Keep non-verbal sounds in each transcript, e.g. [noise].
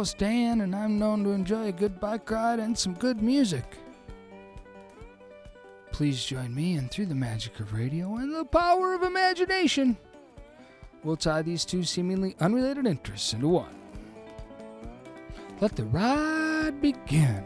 host, Dan, and I'm known to enjoy a good bike ride and some good music. Please join me and through the magic of radio and the power of imagination, we'll tie these two seemingly unrelated interests into one. Let the ride begin.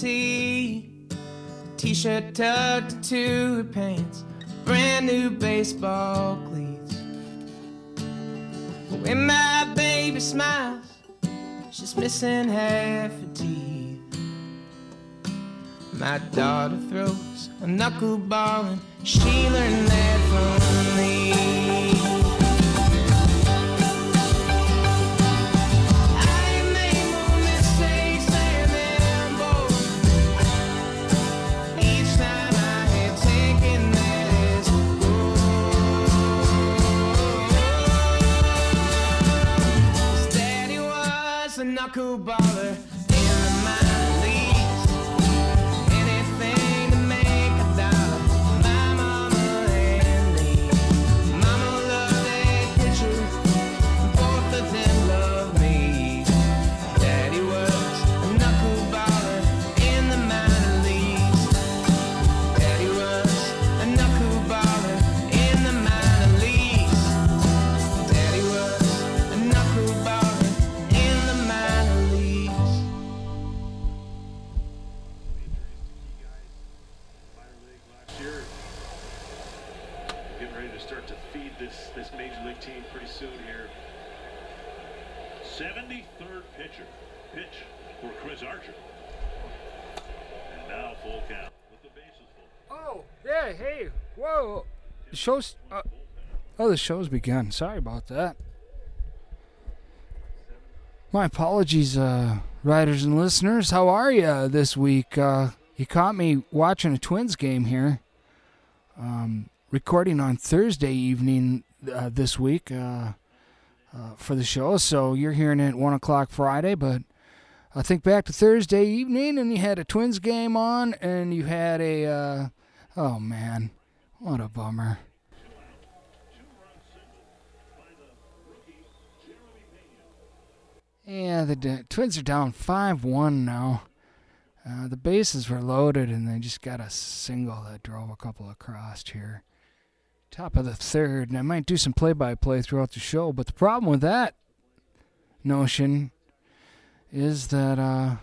Tee. T-shirt tucked into her pants, brand new baseball cleats. When my baby smiles, she's missing half her teeth. My daughter throws a knuckleball and she learned that from me. Was a show's. Uh, oh, the show's begun. Sorry about that. My apologies, uh, riders and listeners. How are you this week? Uh, you caught me watching a Twins game here. Um, recording on Thursday evening uh, this week uh, uh, for the show, so you're hearing it at 1 o'clock Friday, but I think back to Thursday evening and you had a Twins game on and you had a. Uh, oh, man. What a bummer. Yeah, the D- Twins are down 5 1 now. Uh, the bases were loaded and they just got a single that drove a couple across here. Top of the third, and I might do some play by play throughout the show, but the problem with that notion is that uh,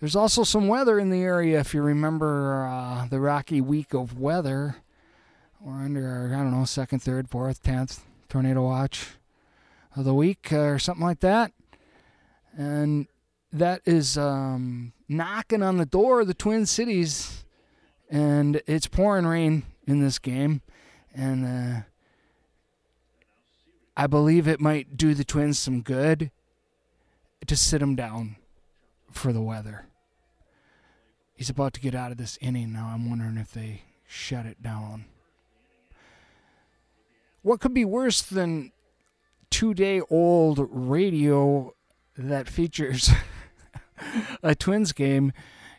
there's also some weather in the area. If you remember uh, the rocky week of weather, we're under our, I don't know, second, third, fourth, tenth tornado watch. of the week uh, or something like that. And that is um, knocking on the door of the Twin Cities. And it's pouring rain in this game. And uh, I believe it might do the Twins some good to sit them down for the weather. He's about to get out of this inning now. I'm wondering if they shut it down. What could be worse than two day old radio that features [laughs] a Twins game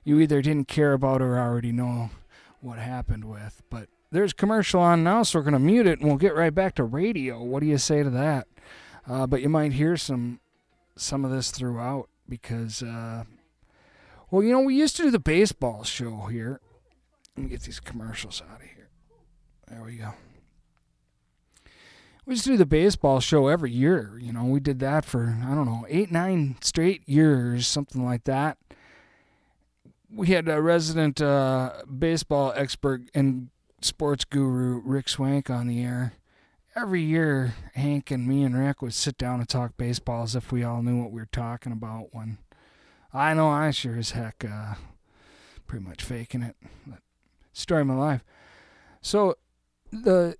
you either didn't care about or already know what happened with? But there's commercial on now, so we're going to mute it and we'll get right back to radio. What do you say to that? Uh, but you might hear some some of this throughout because, uh, well, you know, we used to do the baseball show here. Let me get these commercials out of here. There we go. We just do the baseball show every year. You know, we did that for, I don't know, eight, nine straight years, something like that. We had a resident uh, baseball expert and sports guru, Rick Swank, on the air every year Hank and me and Rick would sit down and talk baseball as if we all knew what we were talking about when I know I sure as heck uh, pretty much faking it. But story of my life. So the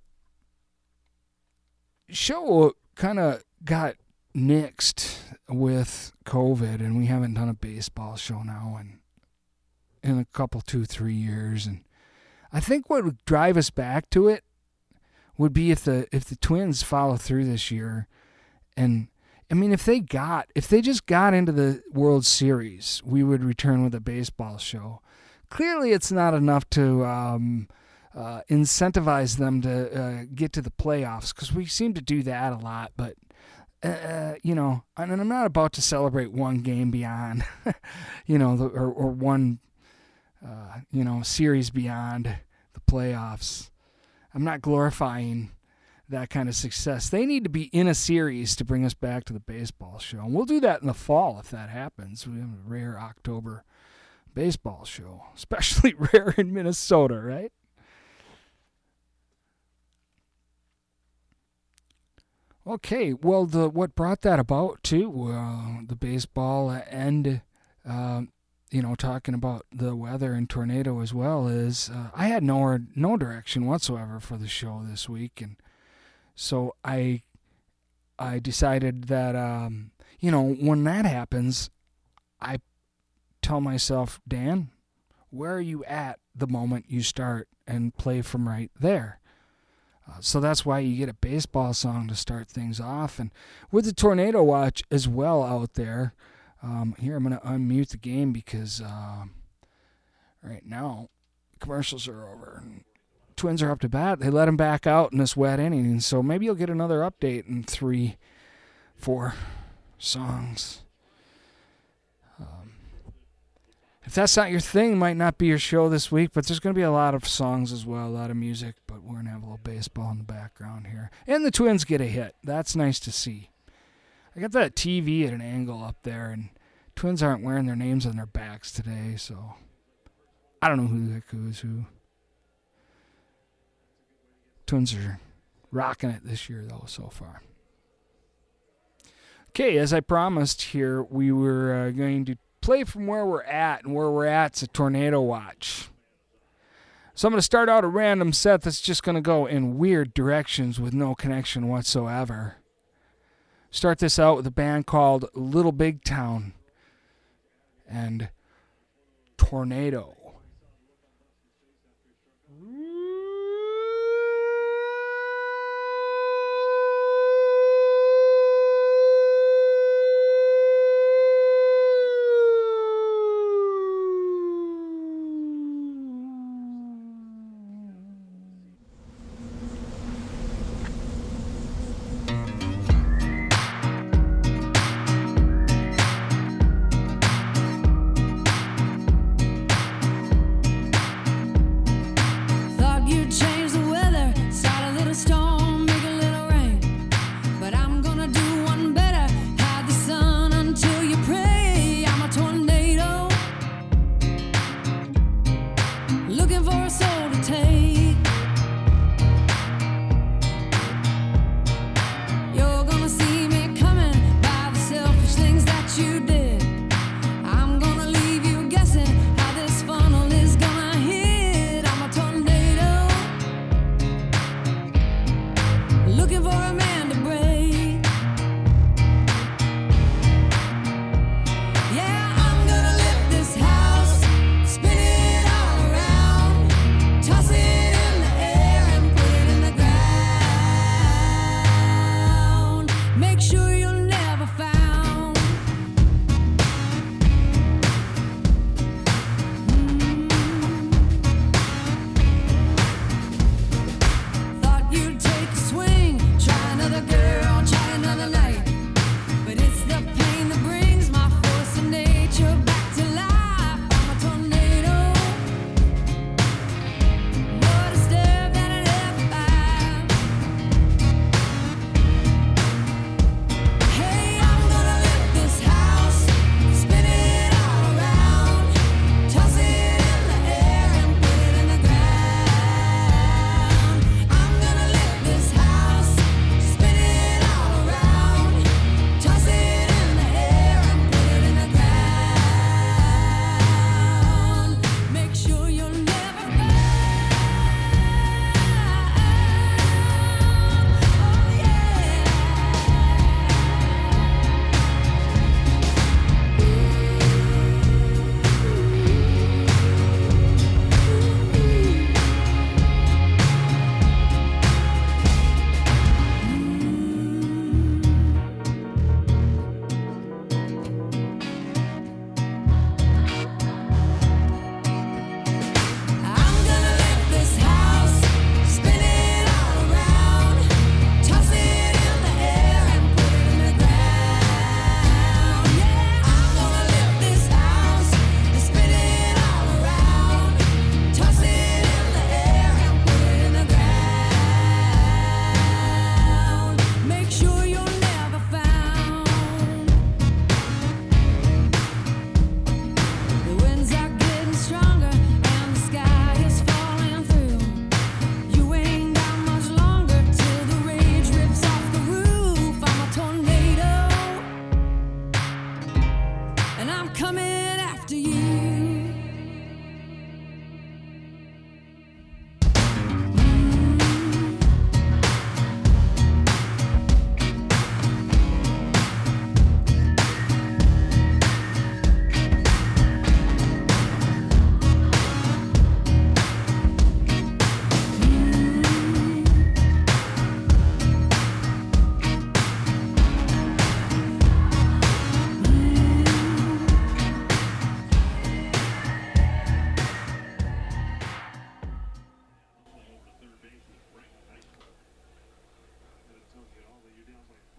show kind of got nixed with COVID and we haven't done a baseball show now in in a couple two three years and I think what would drive us back to it would be if the if the Twins follow through this year, and I mean if they got if they just got into the World Series, we would return with a baseball show. Clearly, it's not enough to um, uh, incentivize them to uh, get to the playoffs because we seem to do that a lot, but. Uh, you know, and I'm not about to celebrate one game beyond, [laughs] you know, the, or or one, uh, you know, series beyond the playoffs. I'm not glorifying that kind of success. They need to be in a series to bring us back to the baseball show. And we'll do that in the fall if that happens. We have a rare October baseball show, [laughs] especially rare in Minnesota, right? Okay, well, the what brought that about too, uh, the baseball and uh, you know, talking about the weather and tornado as well is uh, I had no no direction whatsoever for the show this week, and so I I decided that um, you know when that happens, I tell myself, Dan, where are you at the moment you start and play from right there. So that's why you get a baseball song to start things off, and with the tornado watch as well out there. Um, here, I'm going to unmute the game because uh, right now commercials are over. And Twins are up to bat. They let them back out in this wet inning. So maybe you'll get another update in three, four songs. Um, if that's not your thing, might not be your show this week, but there's going to be a lot of songs as well, a lot of music. But we're going to have a little baseball in the background here. And the Twins get a hit. That's nice to see. I got that TV at an angle up there, and Twins aren't wearing their names on their backs today, so I don't know who the heck is who. Twins are rocking it this year, though, so far. Okay, as I promised here, we were uh, going to play from where we're at, and where we're at's a tornado watch. So I'm going to start out a random set that's just going to go in weird directions with no connection whatsoever. Start this out with a band called Little Big Town and Tornado.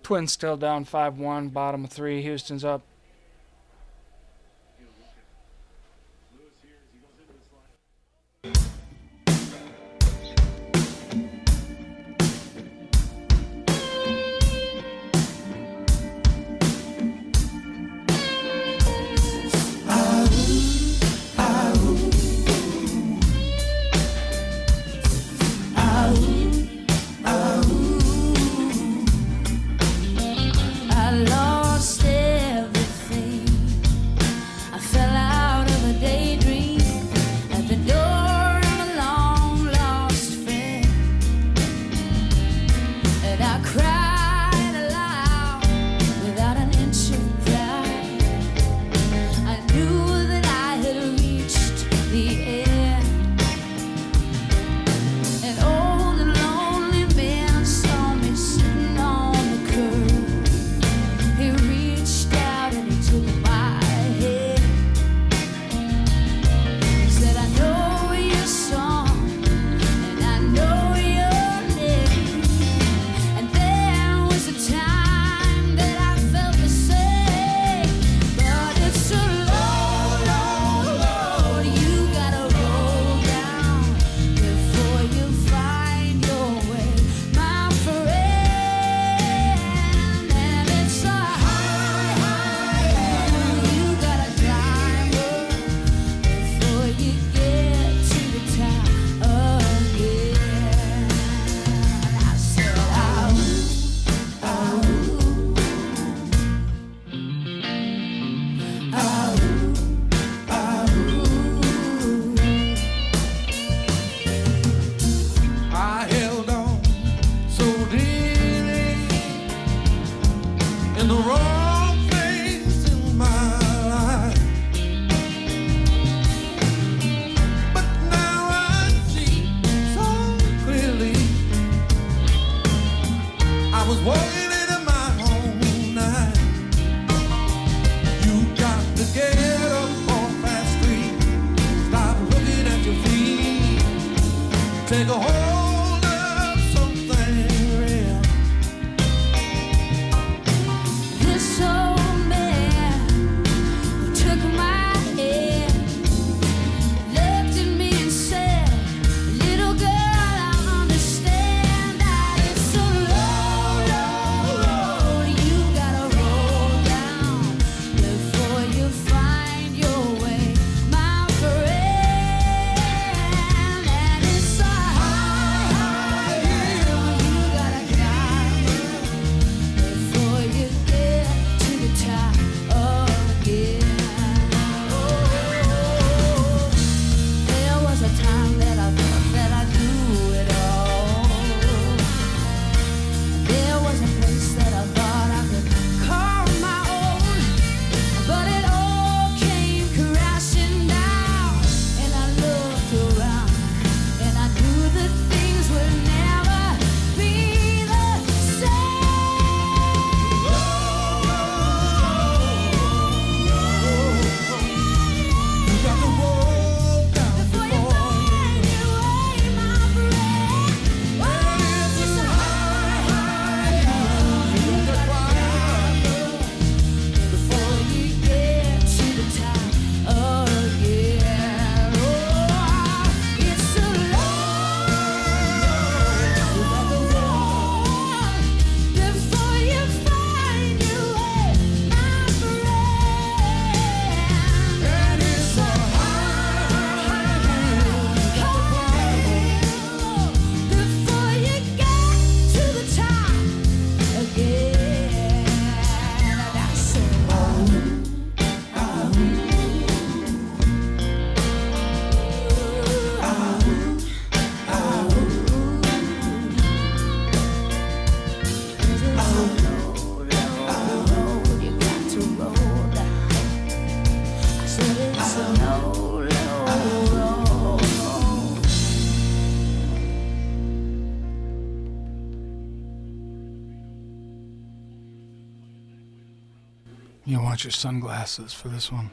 Twins still down 5 1, bottom of three. Houston's up to watch your sunglasses for this one.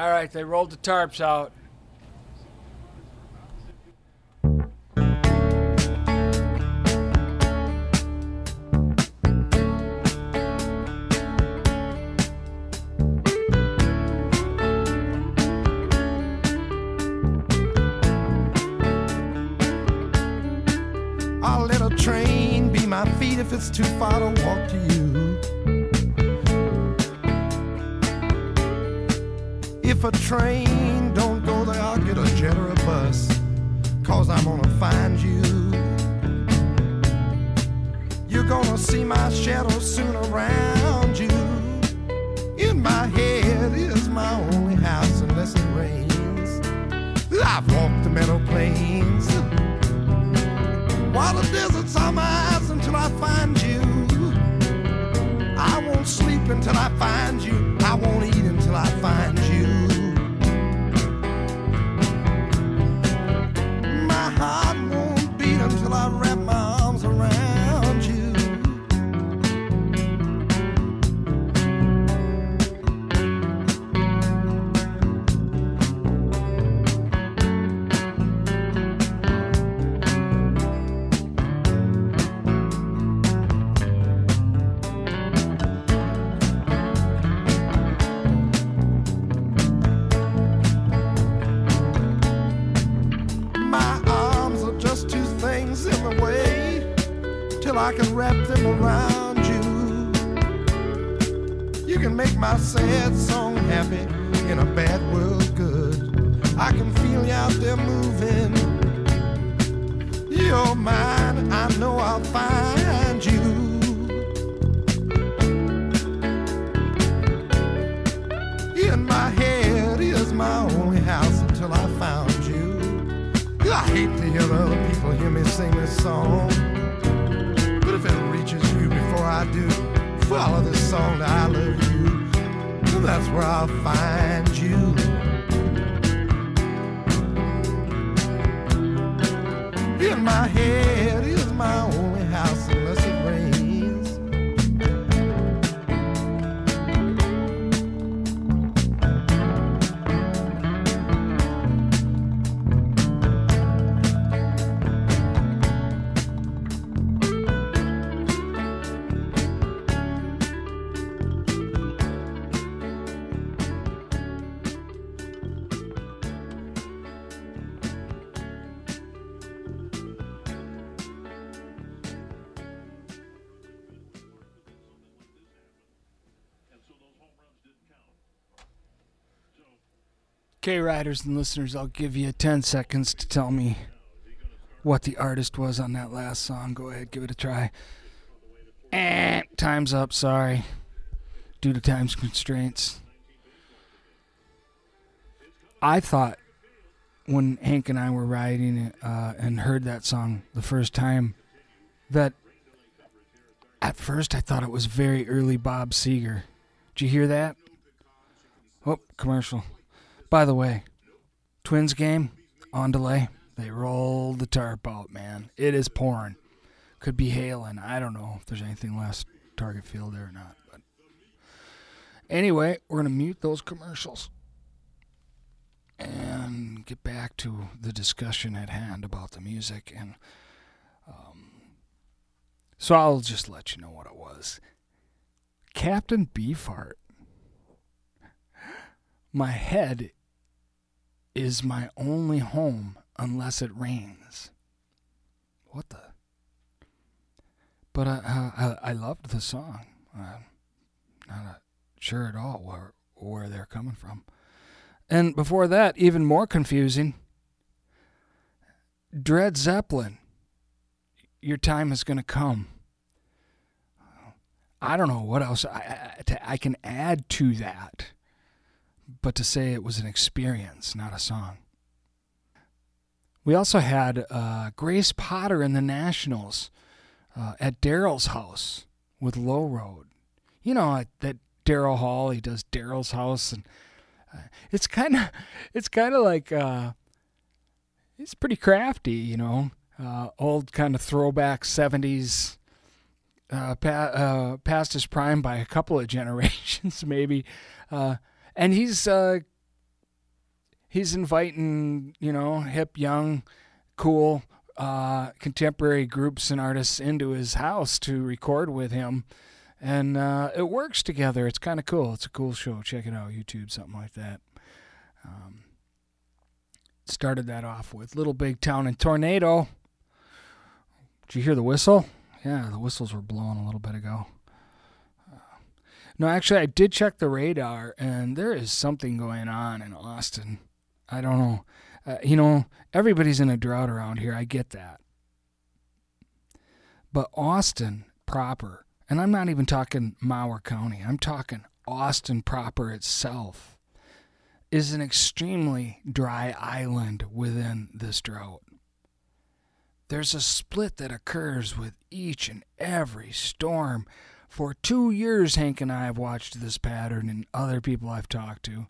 All right, they rolled the tarps out. You're mine, I know I'll find you. In my head is my only house until I found you. I hate to hear other people hear me sing this song. But if it reaches you before I do, follow this song I love you. That's where I'll find you. My head is my only Okay, riders and listeners, I'll give you 10 seconds to tell me what the artist was on that last song. Go ahead, give it a try. Eh, time's up, sorry. Due to time's constraints. I thought when Hank and I were riding uh, and heard that song the first time that at first I thought it was very early Bob Seger. Did you hear that? Oh, commercial. By the way, Twins game on delay. They rolled the tarp out, man. It is pouring. Could be hailing. I don't know if there's anything left target field there or not. But anyway, we're gonna mute those commercials and get back to the discussion at hand about the music. And um, so I'll just let you know what it was. Captain Beefheart. My head is my only home unless it rains. What the? But I, I, I loved the song. Uh, not sure at all where where they're coming from. And before that, even more confusing. Dread Zeppelin. Your time is going to come. I don't know what else I, I, I can add to that but to say it was an experience, not a song. We also had uh, Grace Potter and the Nocturnals uh, at Daryl's house with Low Road. You know at that Daryl Hall. He does Daryl's house, and uh, it's kind of [laughs] it's kind of like uh, it's pretty crafty. You know, uh, old kind of throwback '70s. Uh, pa- uh, past his prime by a couple of [laughs] generations, maybe. And he's uh, he's inviting you know hip, young, cool, uh, contemporary groups and artists into his house to record with him, and uh, it works together. It's kind of cool. It's a cool show. Check it out, YouTube, something like that. Um, started that off with Little Big Town and Tornado. Did you hear the whistle? Yeah, the whistles were blowing a little bit ago. No, actually, I did check the radar, and there is something going on in Austin. I don't know. Uh, you know, everybody's in a drought around here. I get that. But Austin proper, and I'm not even talking Mower County, I'm talking Austin proper itself, is an extremely dry island within this drought. There's a split that occurs with each and every storm For two years, Hank and I have watched this pattern and other people I've talked to.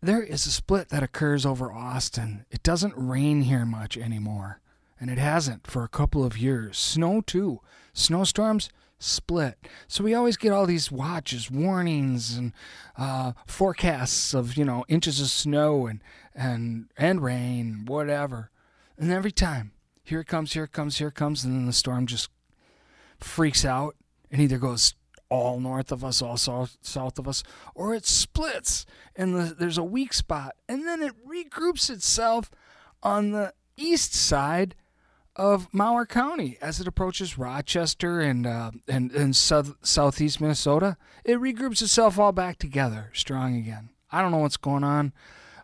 There is a split that occurs over Austin. It doesn't rain here much anymore, and it hasn't for a couple of years. Snow, too. Snowstorms split. So we always get all these watches, warnings, and uh, forecasts of, you know, inches of snow and, and, and rain, whatever. And every time, here it comes, here it comes, here it comes, and then the storm just freaks out and either goes all north of us, all south, south of us, or it splits and the, there's a weak spot, and then it regroups itself on the east side of Mower County as it approaches Rochester and uh, and and south, southeast Minnesota. It regroups itself all back together, strong again. I don't know what's going on.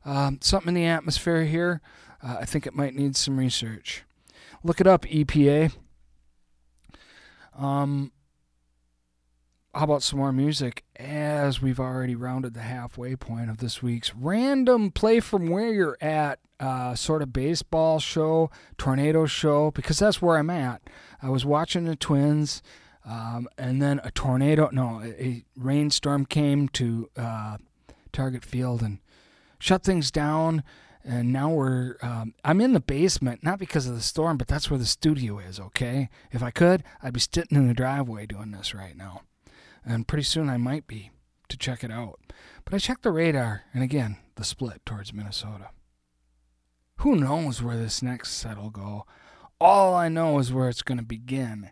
Um, something in the atmosphere here. Uh, I think it might need some research. Look it up, EPA. Um, how about some more music as we've already rounded the halfway point of this week's random play from where you're at uh, sort of baseball show, tornado show, because that's where I'm at. I was watching the Twins, um, and then a tornado, no, a, rainstorm came to uh, Target Field and shut things down. And now we're, um, I'm in the basement, not because of the storm, but that's where the studio is, okay? If I could, I'd be sitting in the driveway doing this right now and pretty soon I might be to check it out. But I checked the radar, and again, the split towards Minnesota. Who knows where this next set will go? All I know is where it's going to begin.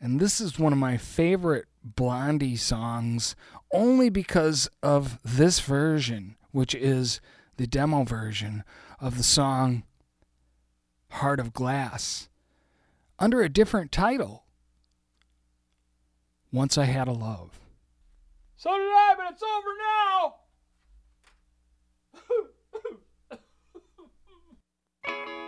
And this is one of my favorite Blondie songs only because of this version, which is the demo version of the song Heart of Glass under a different title. Once I Had a Love. So did I, but it's over now. Was [laughs]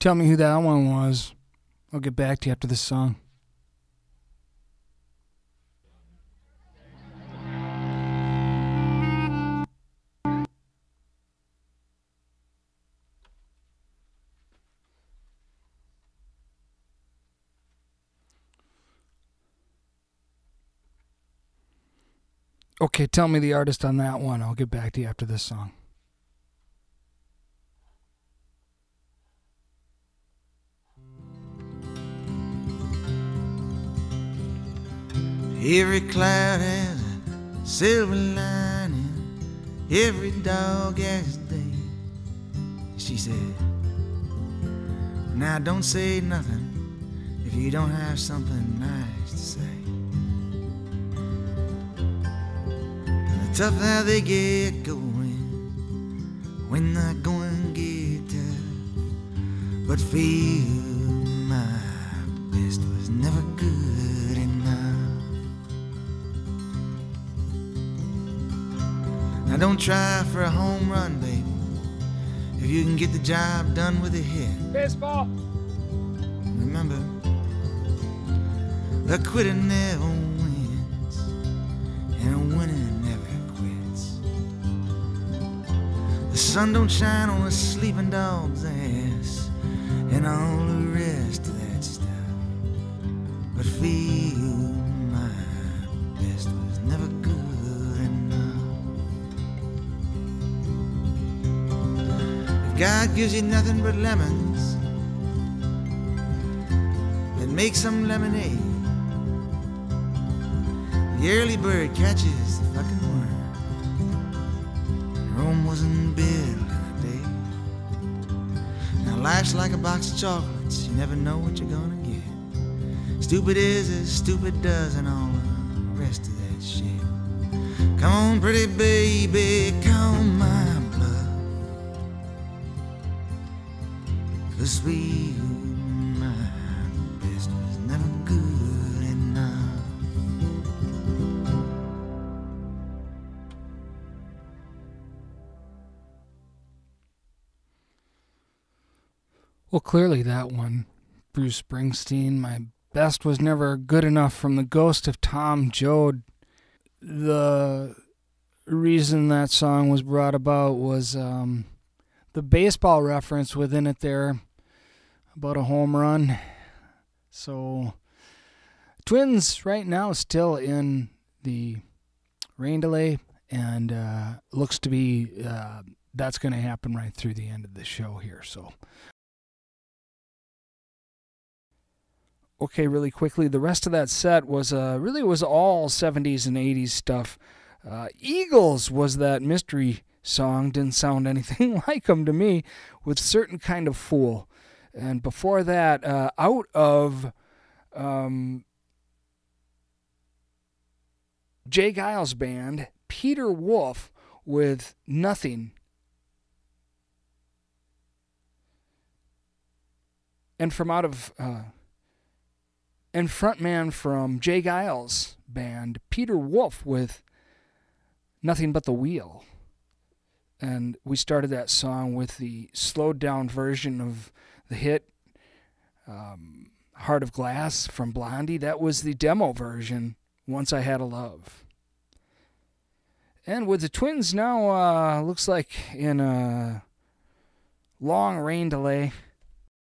Tell me who that one was. I'll get back to you after this song. Okay, tell me the artist on that one. I'll get back to you after this song. Every cloud has a silver lining. Every dog has a day. She said, Now don't say nothing if you don't have something nice to say. The tough how they get going when the going get tough. But feel my best was never good Now don't try for a home run, baby. If you can get the job done with a hit. Baseball. Remember, a quitter never wins, and a winner never quits. The sun don't shine on a sleeping dog's ass, and all the rest of that stuff. But feel God gives you nothing but lemons, then make some lemonade. The early bird catches the fucking worm. Rome wasn't built in a day. Now life's like a box of chocolates. You never know what you're gonna get. Stupid is as stupid does, and all the rest of that shit. Come on, pretty baby, come my Well, clearly that one, Bruce Springsteen. My best was never good enough from the Ghost of Tom Joad. The reason that song was brought about was um, the baseball reference within it there about a home run. So, Twins right now still in the rain delay, and uh, looks to be uh, that's going to happen right through the end of the show here. So. okay really quickly the rest of that set was uh really was all 70s and 80s stuff uh, eagles was that mystery song didn't sound [laughs] anything like them to me with certain kind of fool and before that uh, out of um, J. Geils band peter wolf with nothing and from out of uh, and frontman from J. Geils band, Peter Wolf, with Nothing But the Wheel. And we started that song with the slowed down version of the hit um, Heart of Glass from Blondie. That was the demo version, Once I Had a Love. And with the Twins now, uh, looks like in a long rain delay.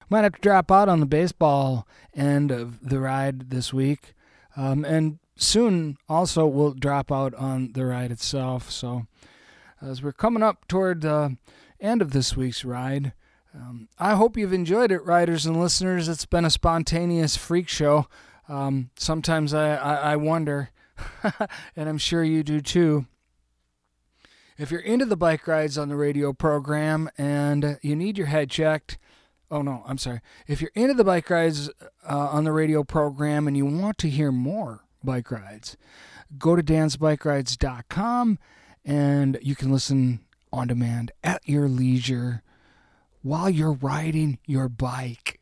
Might have to drop out on the baseball end of the ride this week. Um, and soon also we'll drop out on the ride itself. So as we're coming up toward the end of this week's ride, um, I hope you've enjoyed it, riders and listeners. It's been a spontaneous freak show. Um, sometimes I, I, I wonder, [laughs] and I'm sure you do too. If you're into the bike rides on the radio program and you need your head checked, Oh no, I'm sorry. If you're into the bike rides uh, on the radio program and you want to hear more bike rides, go to dansbikerides.com and you can listen on demand at your leisure while you're riding your bike.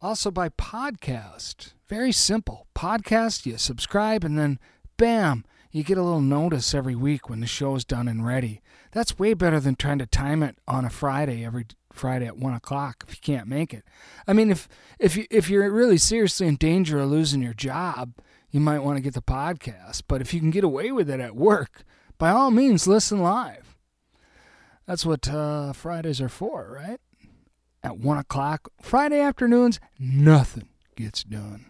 Also by podcast. Very simple. Podcast, you subscribe and then bam, you get a little notice every week when the show is done and ready. That's way better than trying to time it on a Friday every Friday at one o'clock if you can't make it. I mean, if if you if you're really seriously in danger of losing your job, you might want to get the podcast. But if you can get away with it at work, by all means, listen live. That's what uh, Fridays are for, right? At one o'clock Friday afternoons, nothing gets done.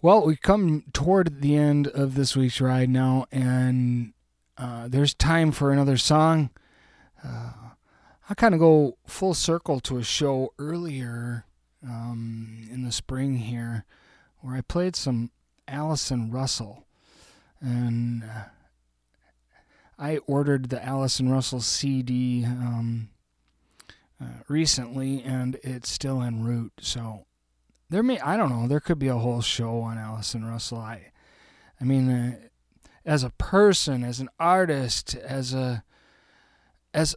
Well, we come toward the end of this week's ride now, and uh, there's time for another song. Uh, I kind of go full circle to a show earlier um, in the spring here where I played some Allison Russell. And uh, I ordered the Allison Russell CD um, uh, recently, and it's still en route. So there may I don't know there could be a whole show on Allison Russell. I I mean uh, as a person, as an artist, as a as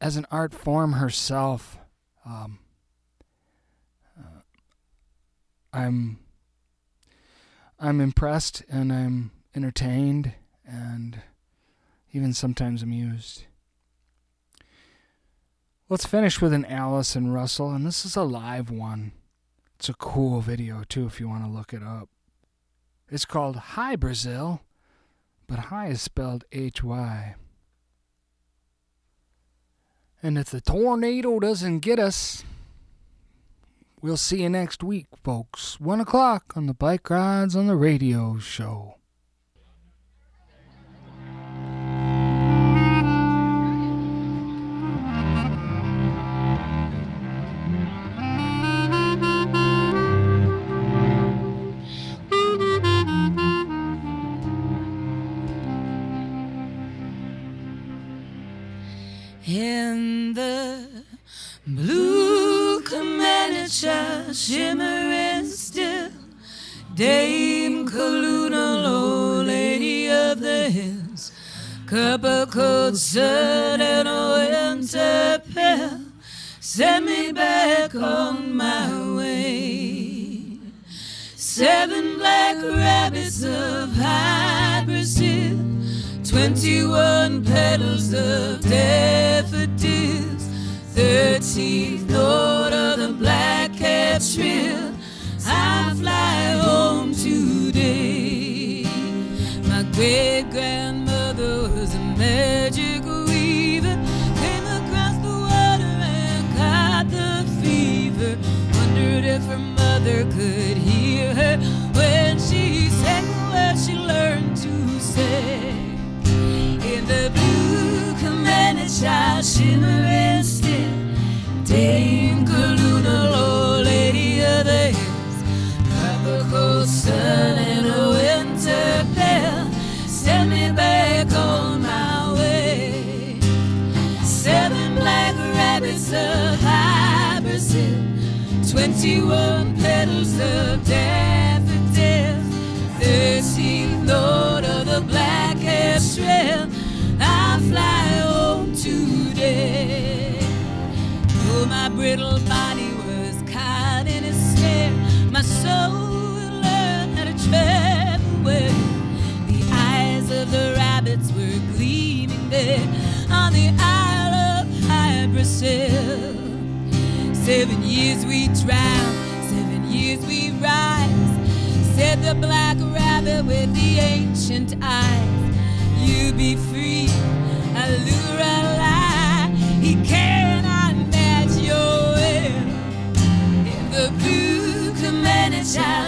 as an art form herself, um, uh, I'm I'm impressed and I'm entertained and even sometimes amused. Let's finish with an Allison Russell, and this is a live one. It's a cool video too if you want to look it up. It's called Hi Brazil, but hi is spelled H Y. And if the tornado doesn't get us, we'll see you next week, folks. One o'clock on the Bike Rides on the Radio show. In the blue Comanche shimmering still, Dame Kaluna, old lady of the hills, of cold sun and a winter pill, send me back on my way. Seven black rabbits of high Brazil. 21 petals of daffodils, 13th note of the black cat trill. I fly home today. My great grandmother was a magic 21 petals of daffodils, 13th Lord of the black estrel. I fly home today. Though my brittle body was caught in a snare, my soul learned how to tread away. The eyes of the rabbits were gleaming there on the Isle of Hybracil. Seven years drown, seven years we rise. Said the black rabbit with the ancient eyes. You be free, allure lie. He cannot match your will. In the blue Comanche shimmering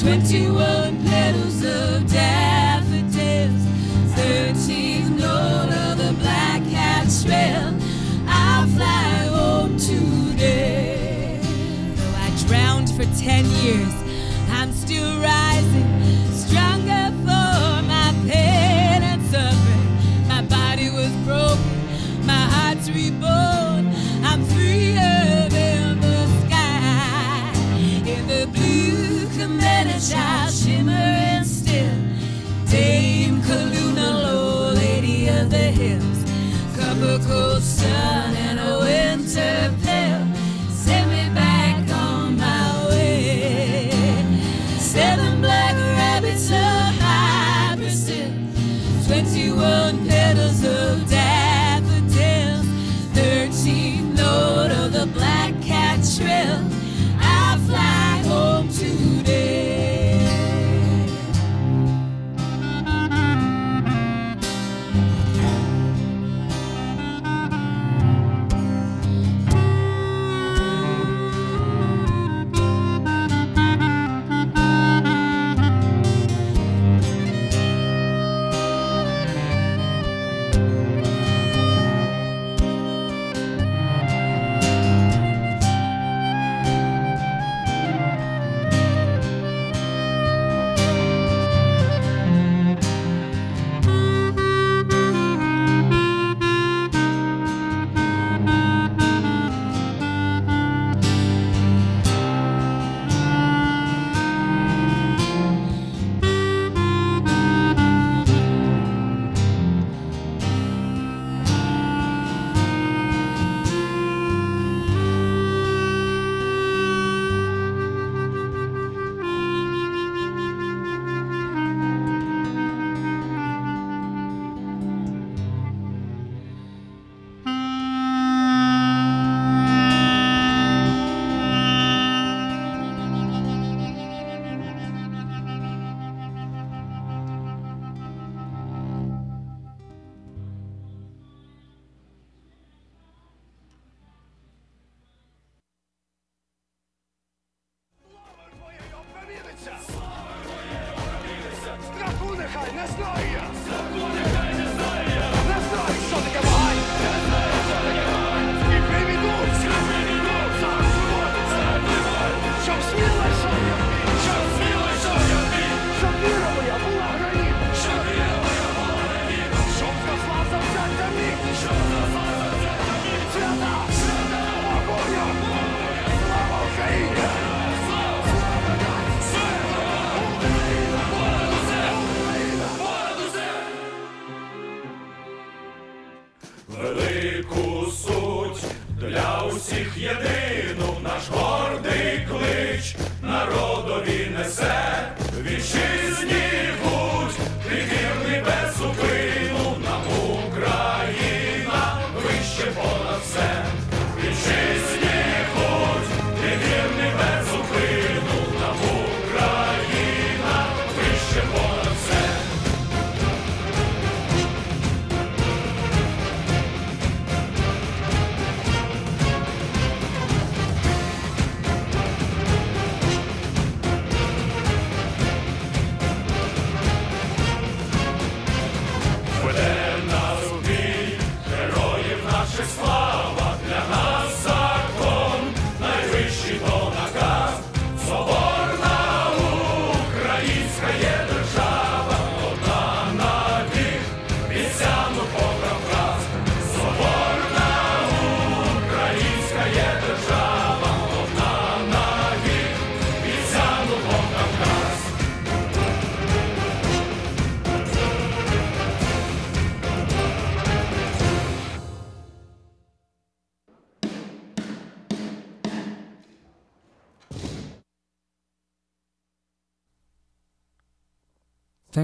21 petals of daffodils, 13th note of the black cat's trail. I'll fly home today. Though I drowned for 10 years, I'm still rising, stronger.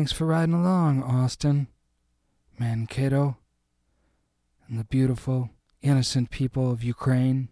Thanks for riding along, Austin, Mankato, and the beautiful, innocent people of Ukraine.